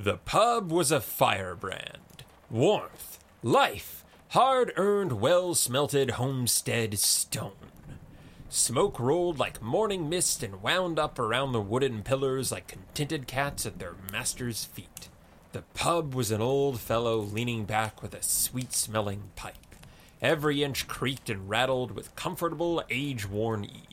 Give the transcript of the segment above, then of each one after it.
The pub was a firebrand. Warmth, life, hard earned, well smelted homestead stone. Smoke rolled like morning mist and wound up around the wooden pillars like contented cats at their master's feet. The pub was an old fellow leaning back with a sweet smelling pipe. Every inch creaked and rattled with comfortable, age worn ease.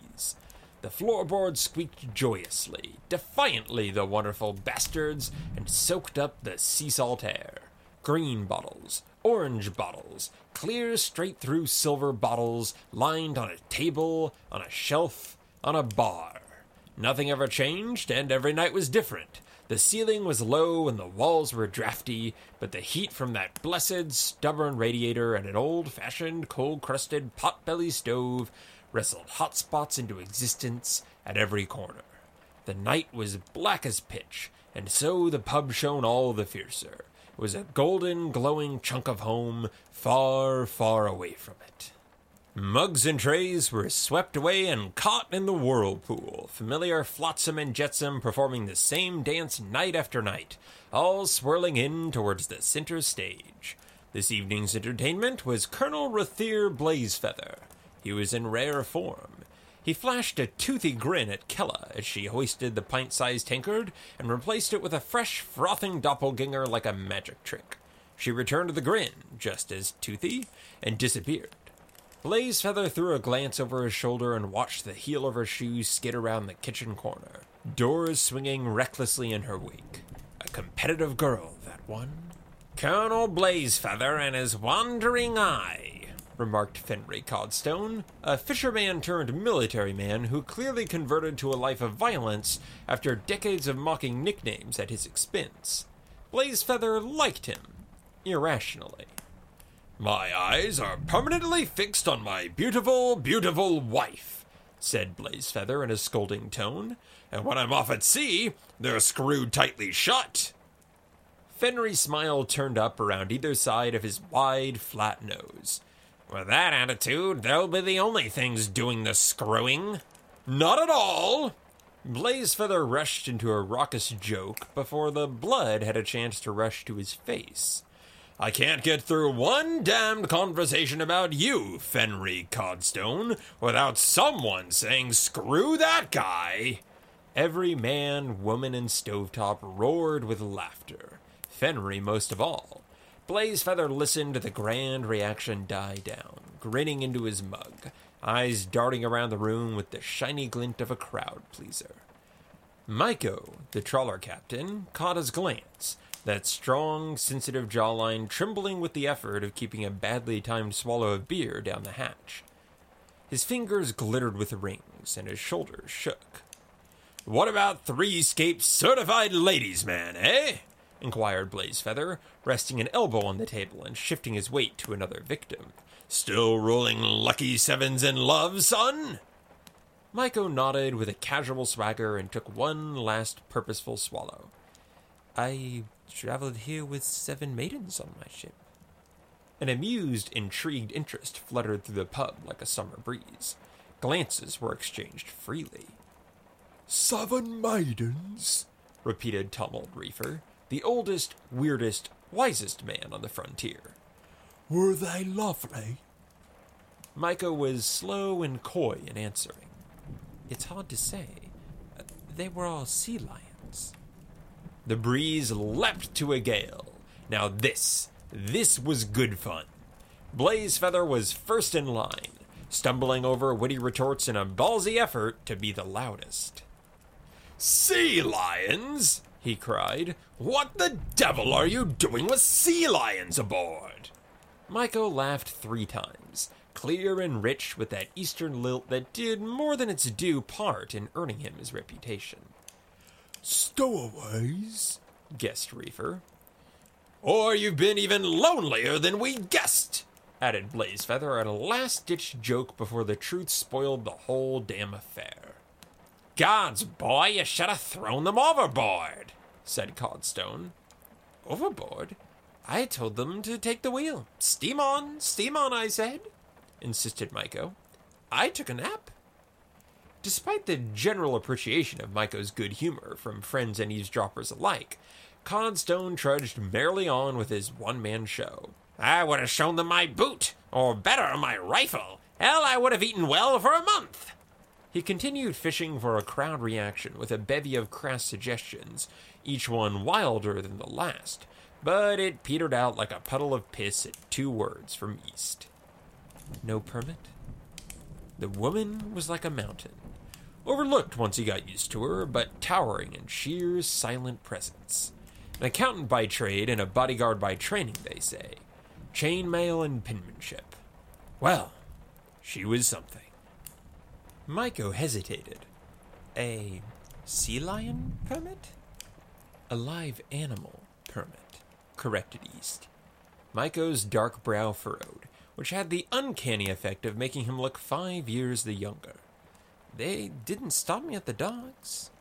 The floorboards squeaked joyously, defiantly, the wonderful bastards, and soaked up the sea salt air. Green bottles, orange bottles, clear straight through silver bottles, lined on a table, on a shelf, on a bar. Nothing ever changed, and every night was different. The ceiling was low and the walls were drafty, but the heat from that blessed, stubborn radiator and an old fashioned, cold crusted pot belly stove wrestled hot spots into existence at every corner. The night was black as pitch, and so the pub shone all the fiercer. It was a golden, glowing chunk of home, far, far away from it. Mugs and trays were swept away and caught in the whirlpool, familiar flotsam and jetsam performing the same dance night after night, all swirling in towards the center stage. This evening's entertainment was Colonel Rathier Blazefeather. He was in rare form. He flashed a toothy grin at Kella as she hoisted the pint sized tankard and replaced it with a fresh, frothing doppelganger like a magic trick. She returned the grin, just as toothy, and disappeared. Blazefeather threw a glance over his shoulder and watched the heel of her shoes skid around the kitchen corner, doors swinging recklessly in her wake. A competitive girl, that one. Colonel Blazefeather and his wandering eye, remarked Fenry Codstone, a fisherman turned military man who clearly converted to a life of violence after decades of mocking nicknames at his expense. Blazefeather liked him, irrationally. My eyes are permanently fixed on my beautiful, beautiful wife, said Blazefeather in a scolding tone, and when I'm off at sea, they're screwed tightly shut. Fenry's smile turned up around either side of his wide, flat nose. With that attitude, they'll be the only things doing the screwing. Not at all! Blazefeather rushed into a raucous joke before the blood had a chance to rush to his face. I can't get through one damned conversation about you, Fenry Codstone, without someone saying, screw that guy. Every man, woman, and stovetop roared with laughter, Fenry most of all. Blazefeather listened to the grand reaction die down, grinning into his mug, eyes darting around the room with the shiny glint of a crowd pleaser. Myko, the trawler captain, caught his glance that strong, sensitive jawline trembling with the effort of keeping a badly timed swallow of beer down the hatch. His fingers glittered with rings, and his shoulders shook. What about three scape certified ladies, man, eh? Inquired Blazefeather, resting an elbow on the table and shifting his weight to another victim. Still rolling lucky sevens in love, son? Myko nodded with a casual swagger and took one last purposeful swallow. I traveled here with seven maidens on my ship. An amused, intrigued interest fluttered through the pub like a summer breeze. Glances were exchanged freely. Seven maidens? repeated Tumult Reefer, the oldest, weirdest, wisest man on the frontier. Were they lovely? Myko was slow and coy in answering. It's hard to say. They were all sea lions. The breeze leapt to a gale. Now this, this was good fun. Blazefeather was first in line, stumbling over witty retorts in a ballsy effort to be the loudest. Sea lions! He cried. What the devil are you doing with sea lions aboard? Myko laughed three times, clear and rich with that eastern lilt that did more than its due part in earning him his reputation. Stowaways, guessed Reefer. Or you've been even lonelier than we guessed, added Blazefeather at a last ditch joke before the truth spoiled the whole damn affair. Gods, boy, you should have thrown them overboard, said Codstone. Overboard? I told them to take the wheel. Steam on, steam on, I said, insisted Myko. I took a nap. Despite the general appreciation of Maiko's good humor from friends and eavesdroppers alike, Codstone trudged merrily on with his one man show. I would have shown them my boot, or better, my rifle. Hell, I would have eaten well for a month. He continued fishing for a crowd reaction with a bevy of crass suggestions, each one wilder than the last, but it petered out like a puddle of piss at two words from east. No permit? The woman was like a mountain, overlooked once he got used to her, but towering in sheer silent presence. An accountant by trade and a bodyguard by training, they say. Chainmail and penmanship. Well, she was something. Maiko hesitated. A sea lion permit? A live animal permit, corrected East. Maiko's dark brow furrowed, which had the uncanny effect of making him look five years the younger. They didn't stop me at the docks.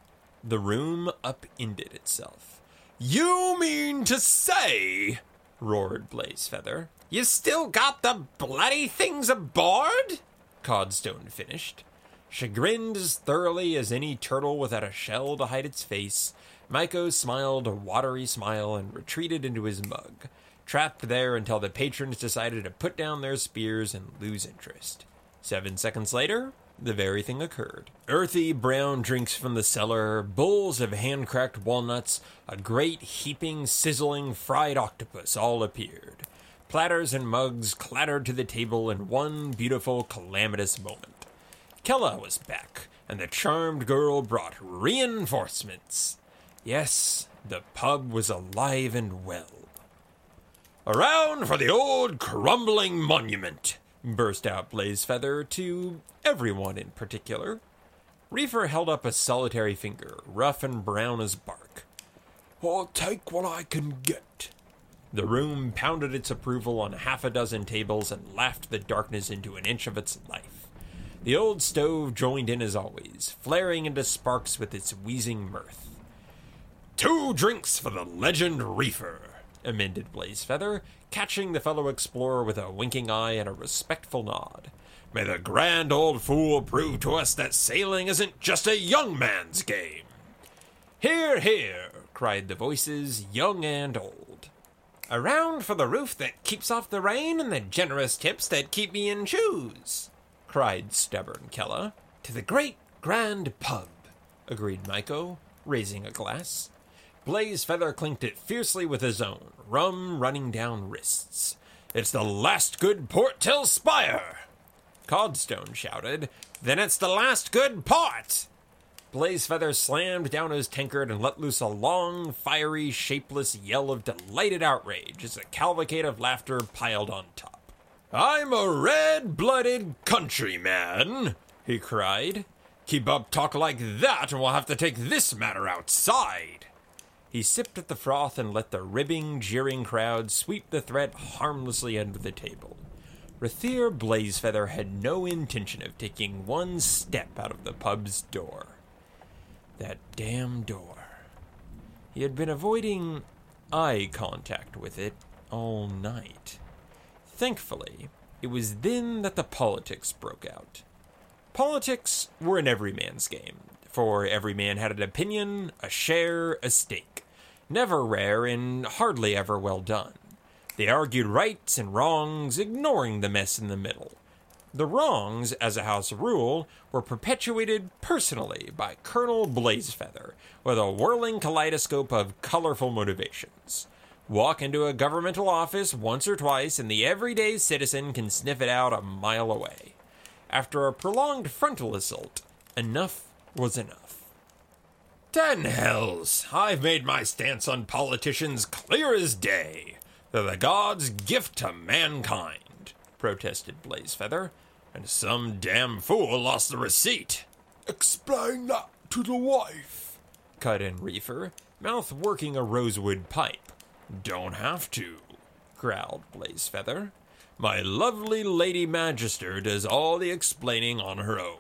The room upended itself. You mean to say, roared Blazefeather, you still got the bloody things aboard? Codstone finished. Chagrined as thoroughly as any turtle without a shell to hide its face, Maiko smiled a watery smile and retreated into his mug, trapped there until the patrons decided to put down their spears and lose interest. Seven seconds later, the very thing occurred. Earthy brown drinks from the cellar, bowls of hand cracked walnuts, a great heaping, sizzling fried octopus all appeared. Platters and mugs clattered to the table in one beautiful, calamitous moment. Kella was back, and the charmed girl brought reinforcements. Yes, the pub was alive and well. Around for the old crumbling monument, burst out Blazefeather to everyone in particular. Reefer held up a solitary finger, rough and brown as bark. I'll take what I can get. The room pounded its approval on half a dozen tables and laughed the darkness into an inch of its life. The old stove joined in as always, flaring into sparks with its wheezing mirth. Two drinks for the legend Reefer, amended Blazefeather, catching the fellow explorer with a winking eye and a respectful nod. May the grand old fool prove to us that sailing isn't just a young man's game. Hear, hear, cried the voices, young and old. Around for the roof that keeps off the rain and the generous tips that keep me in shoes, cried stubborn Kella. To the great grand pub, agreed Maiko, raising a glass. Blazefeather clinked it fiercely with his own, rum running down wrists. It's the last good port till Spire! Codstone shouted. Then it's the last good port! Blazefeather slammed down his tankard and let loose a long, fiery, shapeless yell of delighted outrage as a cavalcade of laughter piled on top. I'm a red blooded countryman, he cried. Keep up talk like that, and we'll have to take this matter outside. He sipped at the froth and let the ribbing, jeering crowd sweep the threat harmlessly under the table. Rathir Blazefeather had no intention of taking one step out of the pub's door. That damn door. He had been avoiding eye contact with it all night. Thankfully, it was then that the politics broke out. Politics were an everyman's game, for every man had an opinion, a share, a stake. Never rare and hardly ever well done. They argued rights and wrongs, ignoring the mess in the middle. The wrongs, as a house rule, were perpetuated personally by Colonel Blazefeather with a whirling kaleidoscope of colorful motivations. Walk into a governmental office once or twice, and the everyday citizen can sniff it out a mile away. After a prolonged frontal assault, enough was enough. Ten hells! I've made my stance on politicians clear as day. They're the gods' gift to mankind, protested Blazefeather, and some damn fool lost the receipt. Explain that to the wife, cut in Reefer, mouth working a rosewood pipe. Don't have to, growled Blazefeather. My lovely Lady Magister does all the explaining on her own.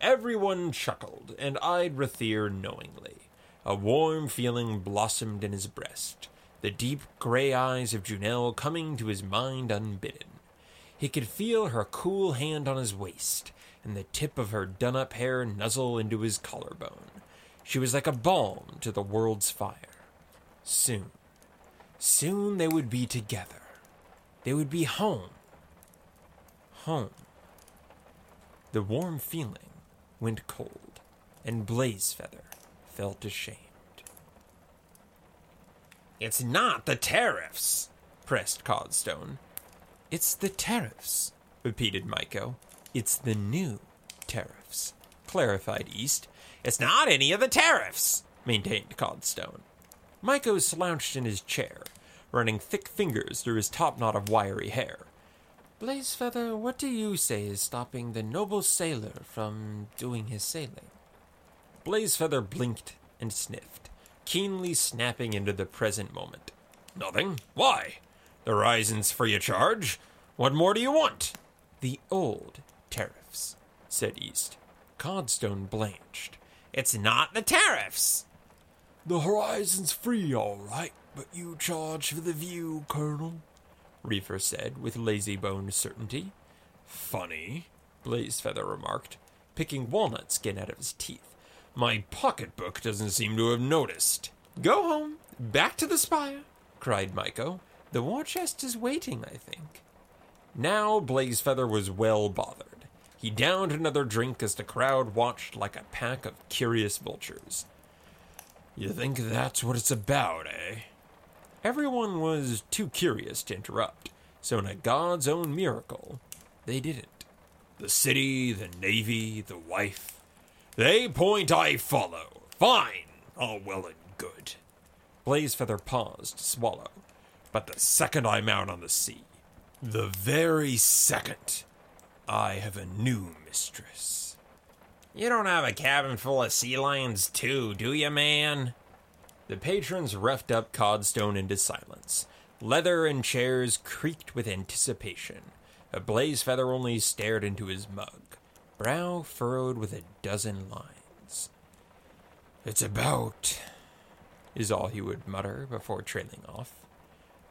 Everyone chuckled and eyed Rathir knowingly. A warm feeling blossomed in his breast the deep gray eyes of Junelle coming to his mind unbidden. He could feel her cool hand on his waist, and the tip of her done up hair nuzzle into his collarbone. She was like a balm to the world's fire. Soon, soon they would be together. They would be home. Home. The warm feeling went cold, and Blazefeather felt ashamed. It's not the tariffs, pressed Codstone. It's the tariffs, repeated Myko. It's the new tariffs, clarified East. It's not any of the tariffs, maintained Codstone. Myko slouched in his chair, running thick fingers through his top knot of wiry hair. Blazefeather, what do you say is stopping the noble sailor from doing his sailing? Blazefeather blinked and sniffed, keenly snapping into the present moment. Nothing. Why? The horizon's free of charge. What more do you want? The old tariffs, said East. Codstone blanched. It's not the tariffs. The horizon's free, all right, but you charge for the view, Colonel, Reefer said with lazy boned certainty. Funny, Blazefeather remarked, picking walnut skin out of his teeth. My pocketbook doesn't seem to have noticed. Go home, back to the spire, cried Myko. The war chest is waiting, I think. Now Blazefeather was well bothered. He downed another drink as the crowd watched like a pack of curious vultures. You think that's what it's about, eh? Everyone was too curious to interrupt, so in a God's own miracle, they didn't. The city, the navy, the wife, they point, I follow. Fine, all well and good. Blazefeather paused to swallow. But the second I'm out on the sea, the very second, I have a new mistress. You don't have a cabin full of sea lions, too, do you, man? The patrons roughed up Codstone into silence. Leather and chairs creaked with anticipation. A Blazefeather only stared into his mug, brow furrowed with a dozen lines. It's about, is all he would mutter before trailing off.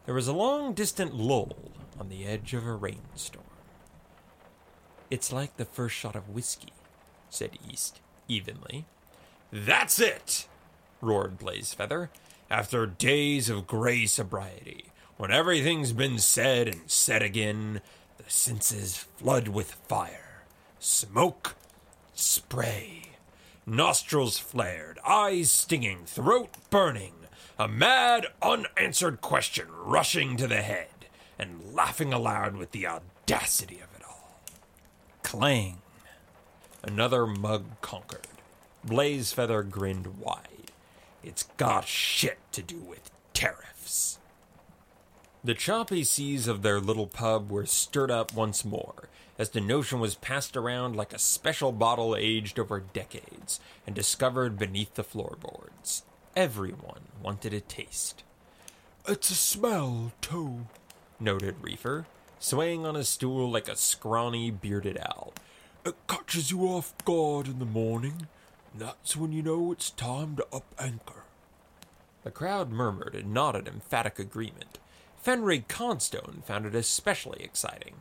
There was a long distant lull on the edge of a rainstorm. It's like the first shot of whiskey, said East, evenly. That's it! roared Blazefeather. After days of gray sobriety, when everything's been said and said again, the senses flood with fire, smoke, spray, nostrils flared, eyes stinging, throat burning, a mad, unanswered question rushing to the head, and laughing aloud with the audacity of it all. Clang! Another mug conquered. Blazefeather grinned wide. It's got shit to do with tariffs. The choppy seas of their little pub were stirred up once more, as the notion was passed around like a special bottle aged over decades and discovered beneath the floorboards. Everyone wanted a taste. It's a smell, too, noted Reefer, swaying on his stool like a scrawny, bearded owl. It catches you off guard in the morning. That's when you know it's time to up anchor. The crowd murmured and nodded emphatic agreement. Fenry Codstone found it especially exciting.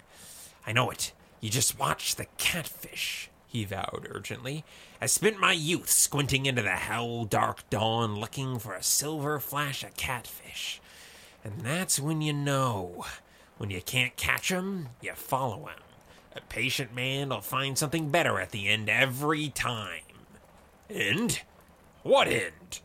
I know it. You just watch the catfish, he vowed urgently. I spent my youth squinting into the hell dark dawn looking for a silver flash of catfish. And that's when you know. When you can't catch 'em, you follow 'em. A patient man will find something better at the end every time. End? What end?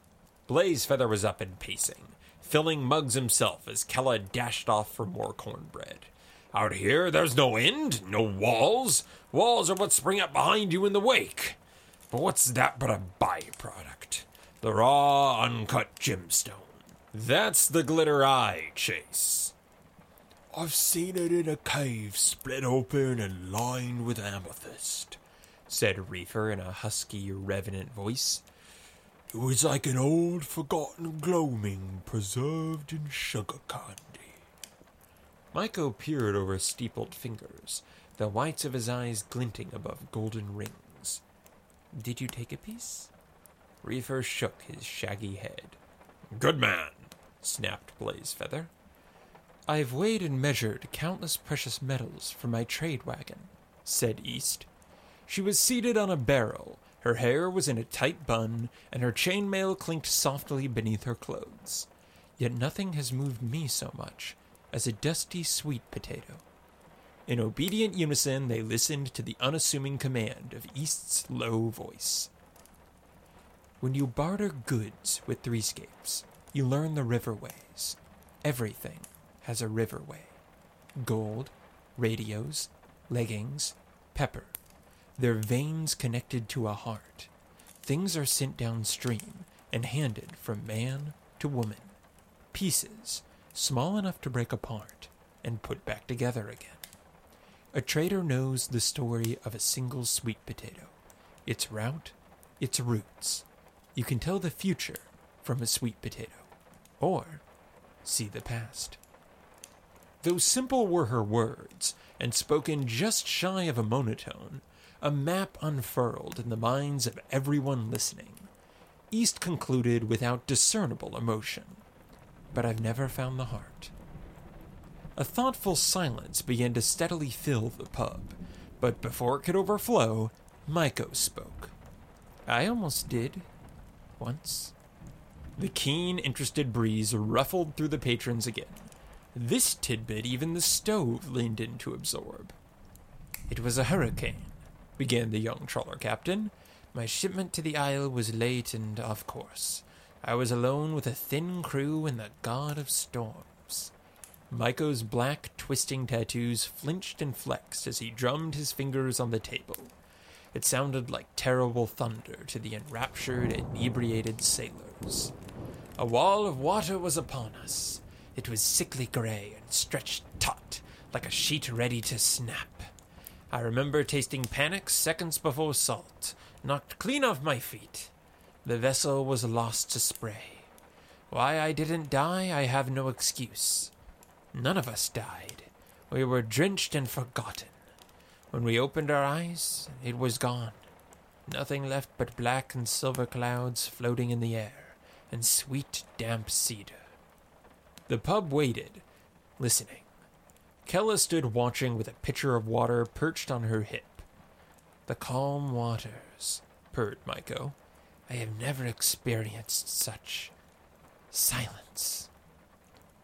Blazefeather was up and pacing, filling mugs himself as Kella dashed off for more cornbread. Out here, there's no end, no walls. Walls are what spring up behind you in the wake. But what's that but a byproduct? The raw, uncut gemstone. That's the glitter I chase. I've seen it in a cave split open and lined with amethyst, said Reefer in a husky, revenant voice. It was like an old forgotten gloaming preserved in sugar candy. Myko peered over steepled fingers, the whites of his eyes glinting above golden rings. Did you take a piece? Reefer shook his shaggy head. Good man, snapped Blazefeather. I've weighed and measured countless precious metals for my trade wagon, said East. She was seated on a barrel, her hair was in a tight bun, and her chainmail clinked softly beneath her clothes. Yet nothing has moved me so much as a dusty sweet potato. In obedient unison, they listened to the unassuming command of East's low voice. When you barter goods with threescapes, you learn the river ways. Everything has a riverway gold, radios, leggings, pepper, their veins connected to a heart. Things are sent downstream and handed from man to woman. Pieces, small enough to break apart and put back together again. A trader knows the story of a single sweet potato, its route, its roots. You can tell the future from a sweet potato, or see the past. Though simple were her words, and spoken just shy of a monotone, a map unfurled in the minds of everyone listening. East concluded without discernible emotion. But I've never found the heart. A thoughtful silence began to steadily fill the pub, but before it could overflow, Maiko spoke. I almost did. Once. The keen, interested breeze ruffled through the patrons again. This tidbit even the stove leaned in to absorb. It was a hurricane, began the young trawler captain. My shipment to the isle was late and off course. I was alone with a thin crew and the god of storms. Maiko's black, twisting tattoos flinched and flexed as he drummed his fingers on the table. It sounded like terrible thunder to the enraptured, inebriated sailors. A wall of water was upon us. It was sickly gray and stretched taut, like a sheet ready to snap. I remember tasting panic seconds before salt, knocked clean off my feet. The vessel was lost to spray. Why I didn't die, I have no excuse. None of us died. We were drenched and forgotten. When we opened our eyes, it was gone. Nothing left but black and silver clouds floating in the air, and sweet, damp cedar. The pub waited, listening. Kella stood watching with a pitcher of water perched on her hip. The calm waters, purred Maiko. I have never experienced such silence.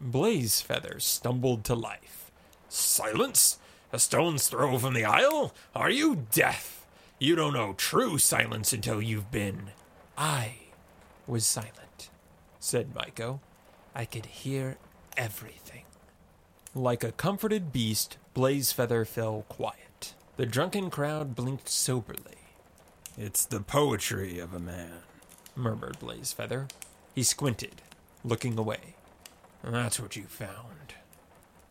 Blazefeather stumbled to life. Silence? A stone's throw from the isle? Are you deaf? You don't know true silence until you've been. I was silent, said Maiko. I could hear everything. Like a comforted beast, Blazefeather fell quiet. The drunken crowd blinked soberly. It's the poetry of a man, murmured Blazefeather. He squinted, looking away. That's what you found.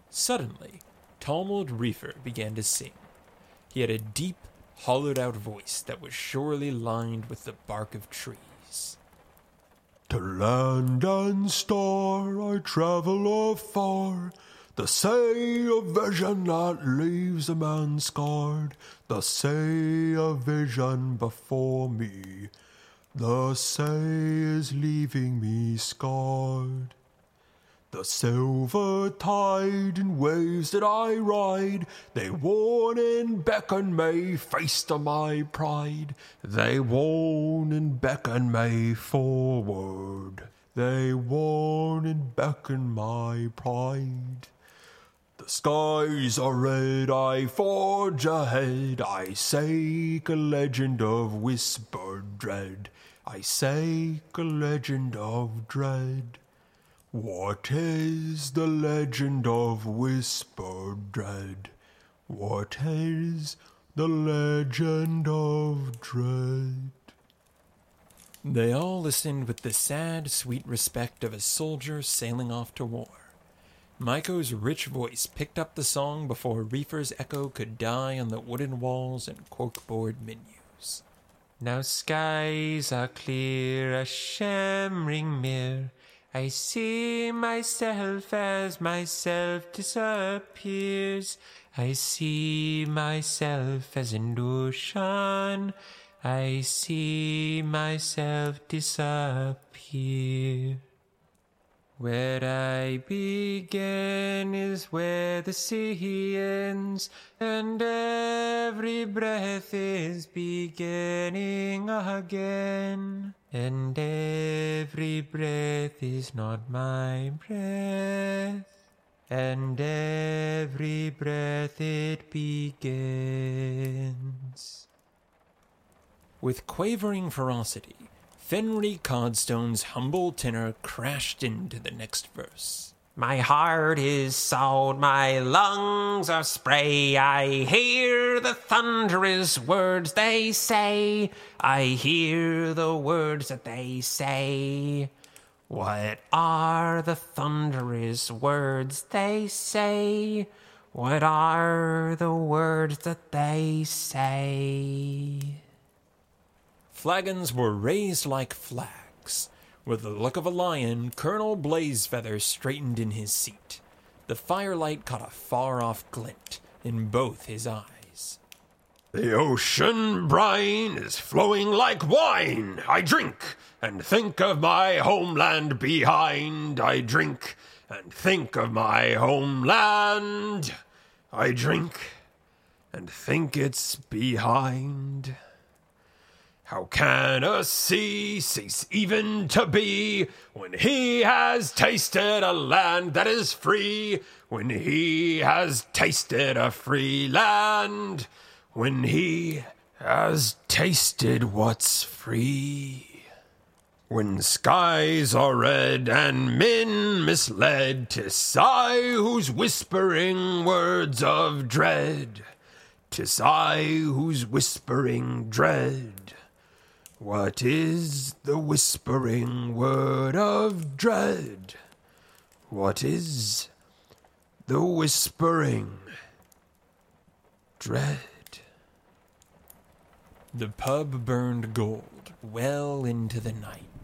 Suddenly, Talmud Reefer began to sing. He had a deep, hollowed out voice that was surely lined with the bark of trees. To land and star I travel afar, the say of vision that leaves a man scarred, the say of vision before me, the say is leaving me scarred. The silver tide and waves that I ride, they warn and beckon me face to my pride. They warn and beckon me forward. They warn and beckon my pride. The skies are red, I forge ahead. I sake a legend of whispered dread. I sake a legend of dread. What is the legend of whispered dread? What is the legend of dread? They all listened with the sad, sweet respect of a soldier sailing off to war. Maiko's rich voice picked up the song before Reefer's echo could die on the wooden walls and corkboard menus. Now skies are clear, a shimmering mirror. I see myself as myself disappears. I see myself as an ocean. I see myself disappear. Where I begin is where the sea ends, and every breath is beginning again. And every breath is not my breath, and every breath it begins. With quavering ferocity, Fenry Codstone's humble tenor crashed into the next verse. My heart is salt, my lungs are spray. I hear the thunderous words they say. I hear the words that they say. What are the thunderous words they say? What are the words that they say? Flagons were raised like flags. With the look of a lion, Colonel Blazefeather straightened in his seat. The firelight caught a far off glint in both his eyes. The ocean brine is flowing like wine. I drink and think of my homeland behind. I drink and think of my homeland. I drink and think it's behind. How can a sea cease even to be when he has tasted a land that is free? When he has tasted a free land? When he has tasted what's free? When skies are red and men misled, 'tis I who's whispering words of dread. 'Tis I who's whispering dread. What is the whispering word of dread? What is the whispering dread? The pub burned gold well into the night.